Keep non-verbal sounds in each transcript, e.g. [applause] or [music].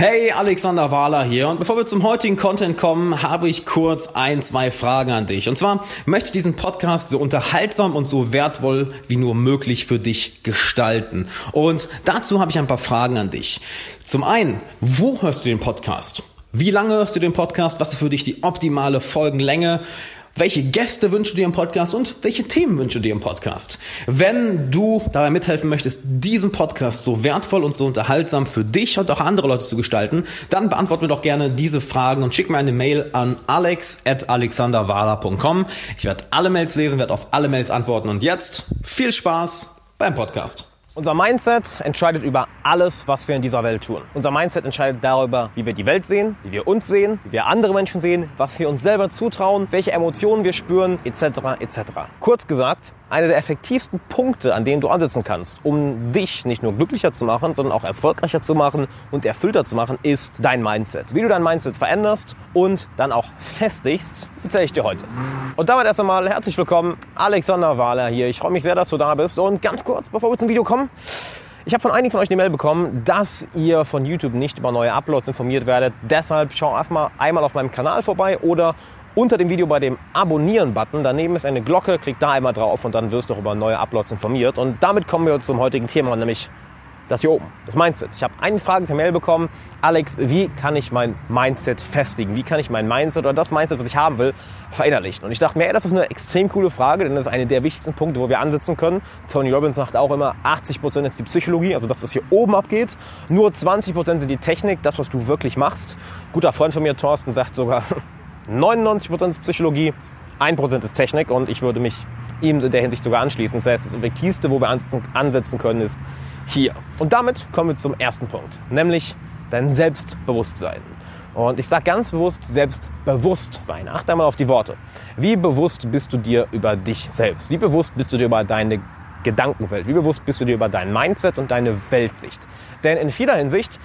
Hey, Alexander Wahler hier und bevor wir zum heutigen Content kommen, habe ich kurz ein, zwei Fragen an dich. Und zwar möchte ich diesen Podcast so unterhaltsam und so wertvoll wie nur möglich für dich gestalten. Und dazu habe ich ein paar Fragen an dich. Zum einen, wo hörst du den Podcast? Wie lange hörst du den Podcast? Was ist für dich die optimale Folgenlänge? Welche Gäste wünschst du dir im Podcast und welche Themen wünschst du dir im Podcast. Wenn du dabei mithelfen möchtest, diesen Podcast so wertvoll und so unterhaltsam für dich und auch andere Leute zu gestalten, dann beantworte mir doch gerne diese Fragen und schick mir eine Mail an alex.alexanderwala.com. Ich werde alle Mails lesen, werde auf alle Mails antworten und jetzt viel Spaß beim Podcast. Unser Mindset entscheidet über alles, was wir in dieser Welt tun. Unser Mindset entscheidet darüber, wie wir die Welt sehen, wie wir uns sehen, wie wir andere Menschen sehen, was wir uns selber zutrauen, welche Emotionen wir spüren, etc. etc. Kurz gesagt, einer der effektivsten Punkte, an denen du ansetzen kannst, um dich nicht nur glücklicher zu machen, sondern auch erfolgreicher zu machen und erfüllter zu machen, ist dein Mindset. Wie du dein Mindset veränderst und dann auch festigst, das erzähle ich dir heute. Und damit erst einmal herzlich willkommen, Alexander Wahler hier. Ich freue mich sehr, dass du da bist. Und ganz kurz, bevor wir zum Video kommen, ich habe von einigen von euch eine Mail bekommen, dass ihr von YouTube nicht über neue Uploads informiert werdet. Deshalb schau einfach mal einmal auf meinem Kanal vorbei oder unter dem Video bei dem Abonnieren-Button. Daneben ist eine Glocke, klick da einmal drauf und dann wirst du auch über neue Uploads informiert. Und damit kommen wir zum heutigen Thema, nämlich das hier oben, das Mindset. Ich habe eine Frage per Mail bekommen. Alex, wie kann ich mein Mindset festigen? Wie kann ich mein Mindset oder das Mindset, was ich haben will, verinnerlichen? Und ich dachte mir, ey, das ist eine extrem coole Frage, denn das ist eine der wichtigsten Punkte, wo wir ansetzen können. Tony Robbins sagt auch immer, 80% ist die Psychologie, also das, was hier oben abgeht. Nur 20% sind die Technik, das, was du wirklich machst. Guter Freund von mir, Thorsten, sagt sogar, [laughs] 99% ist Psychologie, 1% ist Technik und ich würde mich ihm in der Hinsicht sogar anschließen. Das heißt, das Objektivste, wo wir ansetzen können, ist hier. Und damit kommen wir zum ersten Punkt, nämlich dein Selbstbewusstsein. Und ich sage ganz bewusst Selbstbewusstsein. Achte einmal auf die Worte. Wie bewusst bist du dir über dich selbst? Wie bewusst bist du dir über deine Gedankenwelt? Wie bewusst bist du dir über dein Mindset und deine Weltsicht? Denn in vieler Hinsicht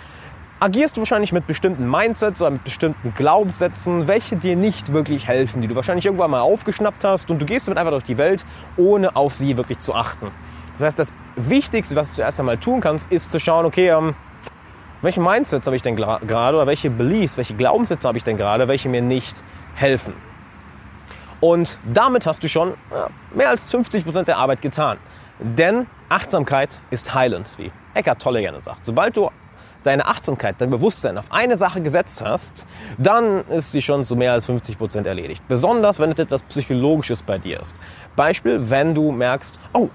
agierst du wahrscheinlich mit bestimmten Mindsets oder mit bestimmten Glaubenssätzen, welche dir nicht wirklich helfen, die du wahrscheinlich irgendwann mal aufgeschnappt hast und du gehst damit einfach durch die Welt, ohne auf sie wirklich zu achten. Das heißt, das Wichtigste, was du zuerst einmal tun kannst, ist zu schauen, okay, ähm, welche Mindsets habe ich denn gerade oder welche Beliefs, welche Glaubenssätze habe ich denn gerade, welche mir nicht helfen. Und damit hast du schon mehr als 50 Prozent der Arbeit getan. Denn Achtsamkeit ist heilend, wie Eckhart Tolle gerne sagt. Sobald du deine Achtsamkeit, dein Bewusstsein auf eine Sache gesetzt hast, dann ist sie schon zu mehr als 50 Prozent erledigt. Besonders, wenn es etwas Psychologisches bei dir ist. Beispiel, wenn du merkst, oh,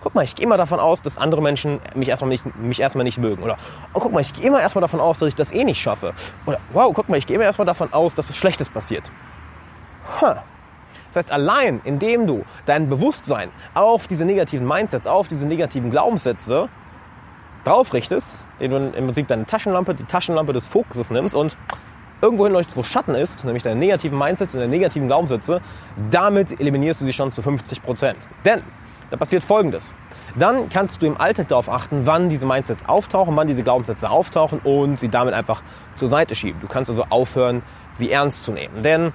guck mal, ich gehe immer davon aus, dass andere Menschen mich erstmal nicht, mich erstmal nicht mögen. Oder, oh, guck mal, ich gehe immer erstmal davon aus, dass ich das eh nicht schaffe. Oder, wow, guck mal, ich gehe immer erstmal davon aus, dass was Schlechtes passiert. Huh. Das heißt, allein indem du dein Bewusstsein auf diese negativen Mindsets, auf diese negativen Glaubenssätze drauf richtest, den du im Prinzip deine Taschenlampe, die Taschenlampe des Fokuses nimmst und irgendwo hinleuchtest, wo Schatten ist, nämlich deine negativen Mindsets und deine negativen Glaubenssätze, damit eliminierst du sie schon zu 50 Prozent. Denn da passiert Folgendes. Dann kannst du im Alltag darauf achten, wann diese Mindsets auftauchen, wann diese Glaubenssätze auftauchen und sie damit einfach zur Seite schieben. Du kannst also aufhören, sie ernst zu nehmen. Denn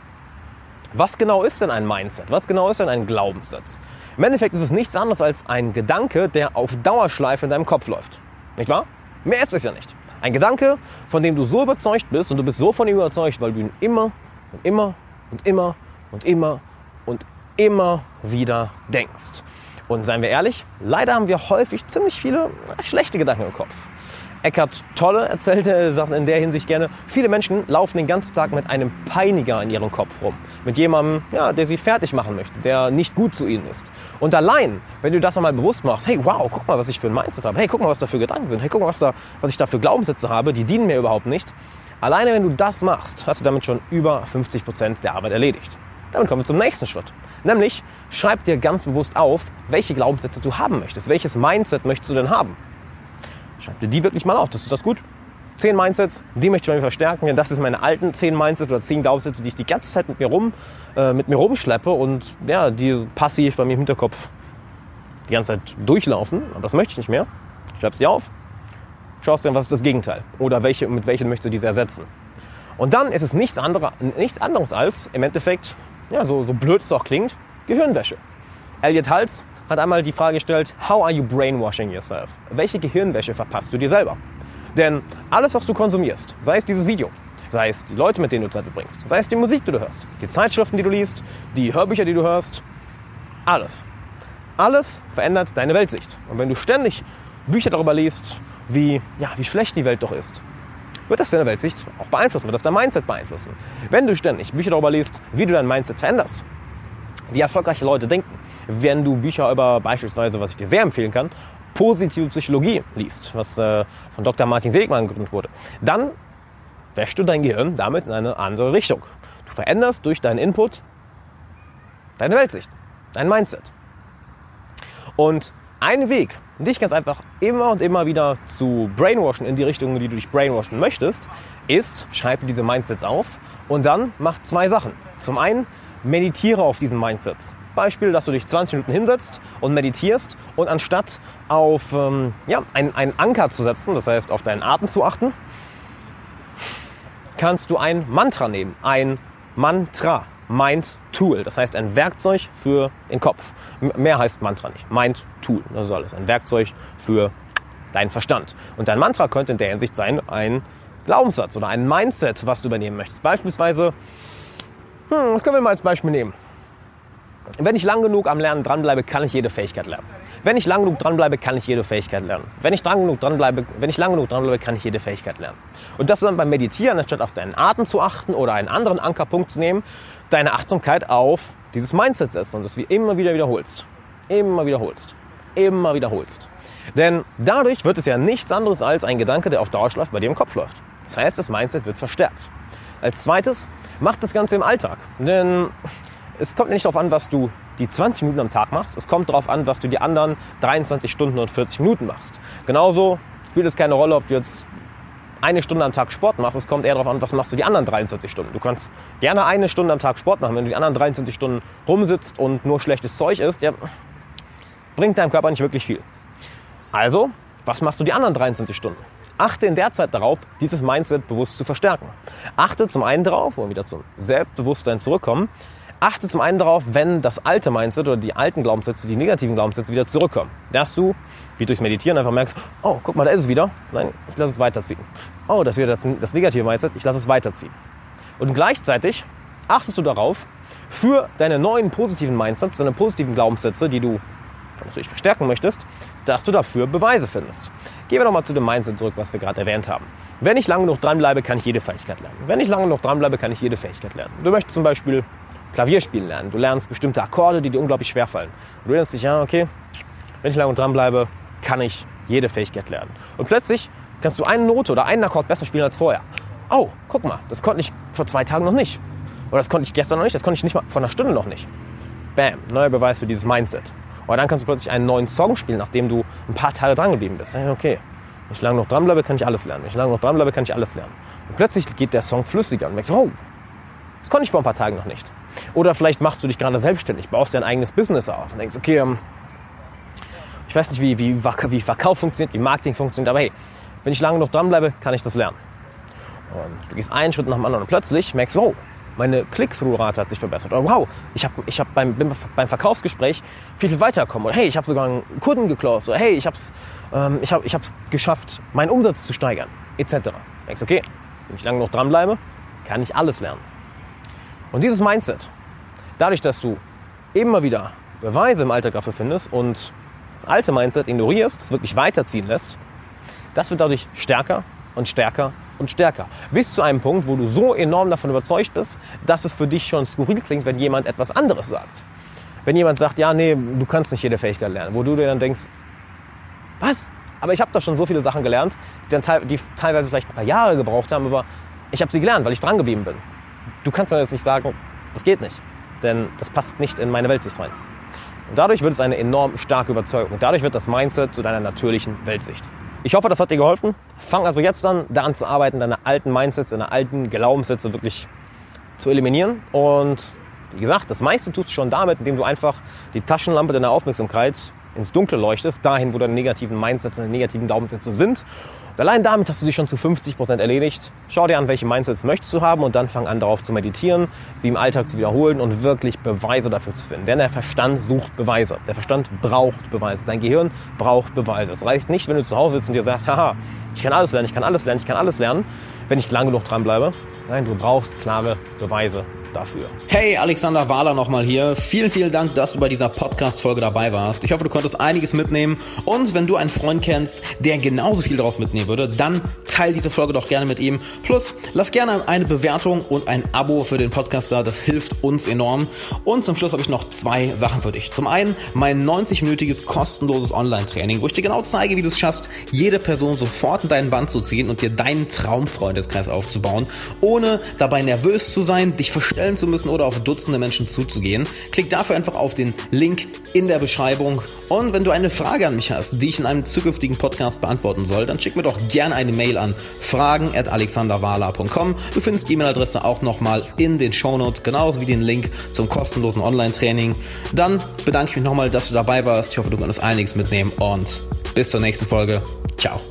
was genau ist denn ein Mindset? Was genau ist denn ein Glaubenssatz? Im Endeffekt ist es nichts anderes als ein Gedanke, der auf Dauerschleife in deinem Kopf läuft. Nicht wahr? Mehr ist es ja nicht. Ein Gedanke, von dem du so überzeugt bist und du bist so von ihm überzeugt, weil du ihn immer und immer und immer und immer und immer wieder denkst. Und seien wir ehrlich, leider haben wir häufig ziemlich viele schlechte Gedanken im Kopf. Eckhart Tolle erzählte, sagt in der Hinsicht gerne, viele Menschen laufen den ganzen Tag mit einem Peiniger in ihrem Kopf rum. Mit jemandem, ja, der sie fertig machen möchte, der nicht gut zu ihnen ist. Und allein, wenn du das einmal bewusst machst, hey, wow, guck mal, was ich für ein Mindset habe. Hey, guck mal, was da für Gedanken sind. Hey, guck mal, was, da, was ich da für Glaubenssätze habe, die dienen mir überhaupt nicht. Alleine, wenn du das machst, hast du damit schon über 50 Prozent der Arbeit erledigt. Damit kommen wir zum nächsten Schritt. Nämlich, schreib dir ganz bewusst auf, welche Glaubenssätze du haben möchtest. Welches Mindset möchtest du denn haben? Schreib dir die wirklich mal auf. Das ist das gut. Zehn Mindsets, die möchte ich bei mir verstärken, denn das ist meine alten zehn Mindsets oder zehn Glaubenssätze, die ich die ganze Zeit mit mir rum, äh, mit mir rumschleppe und ja, die passiv bei mir im Hinterkopf die ganze Zeit durchlaufen. Aber das möchte ich nicht mehr. Schreib sie auf, schaust dir was ist das Gegenteil oder welche, mit welchen möchtest du diese ersetzen. Und dann ist es nichts, andere, nichts anderes als im Endeffekt, ja, so, so blöd es auch klingt, Gehirnwäsche. Elliot Hals hat einmal die Frage gestellt, how are you brainwashing yourself? Welche Gehirnwäsche verpasst du dir selber? Denn alles, was du konsumierst, sei es dieses Video, sei es die Leute, mit denen du Zeit verbringst, sei es die Musik, die du hörst, die Zeitschriften, die du liest, die Hörbücher, die du hörst, alles. Alles verändert deine Weltsicht. Und wenn du ständig Bücher darüber liest, wie, ja, wie schlecht die Welt doch ist, wird das deine Weltsicht auch beeinflussen, wird das dein Mindset beeinflussen. Wenn du ständig Bücher darüber liest, wie du dein Mindset veränderst, wie erfolgreiche Leute denken, wenn du Bücher über beispielsweise, was ich dir sehr empfehlen kann, positive Psychologie liest, was äh, von Dr. Martin Seligmann gegründet wurde, dann wäschst du dein Gehirn damit in eine andere Richtung. Du veränderst durch deinen Input deine Weltsicht, dein Mindset. Und ein Weg, dich ganz einfach immer und immer wieder zu brainwashen in die Richtung, in die du dich brainwashen möchtest, ist, schreibe diese Mindsets auf und dann mach zwei Sachen. Zum einen, meditiere auf diesen Mindsets. Beispiel, dass du dich 20 Minuten hinsetzt und meditierst und anstatt auf ähm, ja, einen, einen Anker zu setzen, das heißt auf deinen Atem zu achten, kannst du ein Mantra nehmen. Ein Mantra. Mind Tool. Das heißt ein Werkzeug für den Kopf. Mehr heißt Mantra nicht. Mind Tool. Das ist alles. Ein Werkzeug für deinen Verstand. Und dein Mantra könnte in der Hinsicht sein ein Glaubenssatz oder ein Mindset, was du übernehmen möchtest. Beispielsweise, hm, können wir mal als Beispiel nehmen. Wenn ich lang genug am Lernen dranbleibe, kann ich jede Fähigkeit lernen. Wenn ich lang genug dranbleibe, kann ich jede Fähigkeit lernen. Wenn ich, lang genug dranbleibe, wenn ich lang genug dranbleibe, kann ich jede Fähigkeit lernen. Und das dann beim Meditieren, anstatt auf deinen Atem zu achten oder einen anderen Ankerpunkt zu nehmen, deine Achtsamkeit auf dieses Mindset setzen und das wie immer wieder wiederholst. Immer wiederholst. Immer wiederholst. Denn dadurch wird es ja nichts anderes als ein Gedanke, der auf Dauerschlaf bei dir im Kopf läuft. Das heißt, das Mindset wird verstärkt. Als zweites, mach das Ganze im Alltag. Denn es kommt nicht darauf an, was du die 20 Minuten am Tag machst. Es kommt darauf an, was du die anderen 23 Stunden und 40 Minuten machst. Genauso spielt es keine Rolle, ob du jetzt eine Stunde am Tag Sport machst. Es kommt eher darauf an, was machst du die anderen 23 Stunden. Du kannst gerne eine Stunde am Tag Sport machen. Wenn du die anderen 23 Stunden rumsitzt und nur schlechtes Zeug isst, ja, bringt deinem Körper nicht wirklich viel. Also, was machst du die anderen 23 Stunden? Achte in der Zeit darauf, dieses Mindset bewusst zu verstärken. Achte zum einen darauf, wo wir wieder zum Selbstbewusstsein zurückkommen, achte zum einen darauf, wenn das alte Mindset oder die alten Glaubenssätze, die negativen Glaubenssätze wieder zurückkommen. Dass du, wie durchs Meditieren, einfach merkst, oh, guck mal, da ist es wieder. Nein, ich lasse es weiterziehen. Oh, das ist wieder das, das negative Mindset, ich lasse es weiterziehen. Und gleichzeitig achtest du darauf, für deine neuen positiven Mindsets, deine positiven Glaubenssätze, die du natürlich verstärken möchtest, dass du dafür Beweise findest. Gehen wir nochmal zu dem Mindset zurück, was wir gerade erwähnt haben. Wenn ich lange genug dranbleibe, kann ich jede Fähigkeit lernen. Wenn ich lange genug dranbleibe, kann ich jede Fähigkeit lernen. Du möchtest zum Beispiel Klavier spielen lernen. Du lernst bestimmte Akkorde, die dir unglaublich schwer fallen. Und du lernst dich, ja, okay, wenn ich lange dran bleibe, kann ich jede Fähigkeit lernen. Und plötzlich kannst du eine Note oder einen Akkord besser spielen als vorher. Oh, guck mal, das konnte ich vor zwei Tagen noch nicht. Oder das konnte ich gestern noch nicht, das konnte ich nicht mal vor einer Stunde noch nicht. Bam, neuer Beweis für dieses Mindset. Oder dann kannst du plötzlich einen neuen Song spielen, nachdem du ein paar Tage dran geblieben bist. Okay, wenn ich lange noch dranbleibe, kann ich alles lernen. Wenn ich lange noch dranbleibe, kann ich alles lernen. Und plötzlich geht der Song flüssiger und du denkst, oh, das konnte ich vor ein paar Tagen noch nicht. Oder vielleicht machst du dich gerade selbstständig, baust dein eigenes Business auf und denkst, okay, ähm, ich weiß nicht, wie, wie, wie Verkauf funktioniert, wie Marketing funktioniert, aber hey, wenn ich lange noch dranbleibe, kann ich das lernen. Und du gehst einen Schritt nach dem anderen und plötzlich merkst du, wow, meine Click-Through-Rate hat sich verbessert. Oder wow, ich habe ich hab beim, beim Verkaufsgespräch viel, viel weitergekommen. Oder hey, ich habe sogar einen Kunden geclosed. Oder hey, ich habe es ähm, ich hab, ich geschafft, meinen Umsatz zu steigern, etc. Du denkst, okay, wenn ich lange noch dranbleibe, kann ich alles lernen. Und dieses Mindset, dadurch, dass du immer wieder Beweise im Alltag dafür findest und das alte Mindset ignorierst, es wirklich weiterziehen lässt, das wird dadurch stärker und stärker und stärker. Bis zu einem Punkt, wo du so enorm davon überzeugt bist, dass es für dich schon skurril klingt, wenn jemand etwas anderes sagt. Wenn jemand sagt, ja, nee, du kannst nicht jede Fähigkeit lernen, wo du dir dann denkst, was? Aber ich habe doch schon so viele Sachen gelernt, die, dann, die teilweise vielleicht ein paar Jahre gebraucht haben, aber ich habe sie gelernt, weil ich dran geblieben bin. Du kannst mir jetzt nicht sagen, das geht nicht, denn das passt nicht in meine Weltsicht rein. Und dadurch wird es eine enorm starke Überzeugung. Dadurch wird das Mindset zu deiner natürlichen Weltsicht. Ich hoffe, das hat dir geholfen. Fang also jetzt an, daran zu arbeiten, deine alten Mindsets, deine alten Glaubenssätze wirklich zu eliminieren. Und wie gesagt, das meiste tust du schon damit, indem du einfach die Taschenlampe deiner Aufmerksamkeit ins Dunkle leuchtest, dahin, wo deine negativen Mindsets und negativen Glaubenssätze sind. Und allein damit hast du sie schon zu 50 Prozent erledigt. Schau dir an, welche Mindsets möchtest du haben und dann fang an, darauf zu meditieren, sie im Alltag zu wiederholen und wirklich Beweise dafür zu finden. Denn der Verstand sucht Beweise. Der Verstand braucht Beweise. Dein Gehirn braucht Beweise. Es reicht nicht, wenn du zu Hause sitzt und dir sagst, haha, ich kann alles lernen, ich kann alles lernen, ich kann alles lernen, wenn ich lang genug dranbleibe. Nein, du brauchst klare Beweise dafür. Hey, Alexander Wahler nochmal hier. Vielen, vielen Dank, dass du bei dieser Podcast-Folge dabei warst. Ich hoffe, du konntest einiges mitnehmen. Und wenn du einen Freund kennst, der genauso viel daraus mitnehmen würde, dann teile diese Folge doch gerne mit ihm. Plus, lass gerne eine Bewertung und ein Abo für den Podcast da. Das hilft uns enorm. Und zum Schluss habe ich noch zwei Sachen für dich. Zum einen mein 90-minütiges kostenloses Online-Training, wo ich dir genau zeige, wie du es schaffst, jede Person sofort in deinen Band zu ziehen und dir deinen Traumfreundeskreis aufzubauen, ohne dabei nervös zu sein, dich verstellen bestellen zu müssen oder auf Dutzende Menschen zuzugehen. Klick dafür einfach auf den Link in der Beschreibung. Und wenn du eine Frage an mich hast, die ich in einem zukünftigen Podcast beantworten soll, dann schick mir doch gerne eine Mail an fragen.alexanderwala.com. Du findest die E-Mail-Adresse auch nochmal in den Shownotes, genauso wie den Link zum kostenlosen Online-Training. Dann bedanke ich mich nochmal, dass du dabei warst. Ich hoffe, du konntest einiges mitnehmen und bis zur nächsten Folge. Ciao.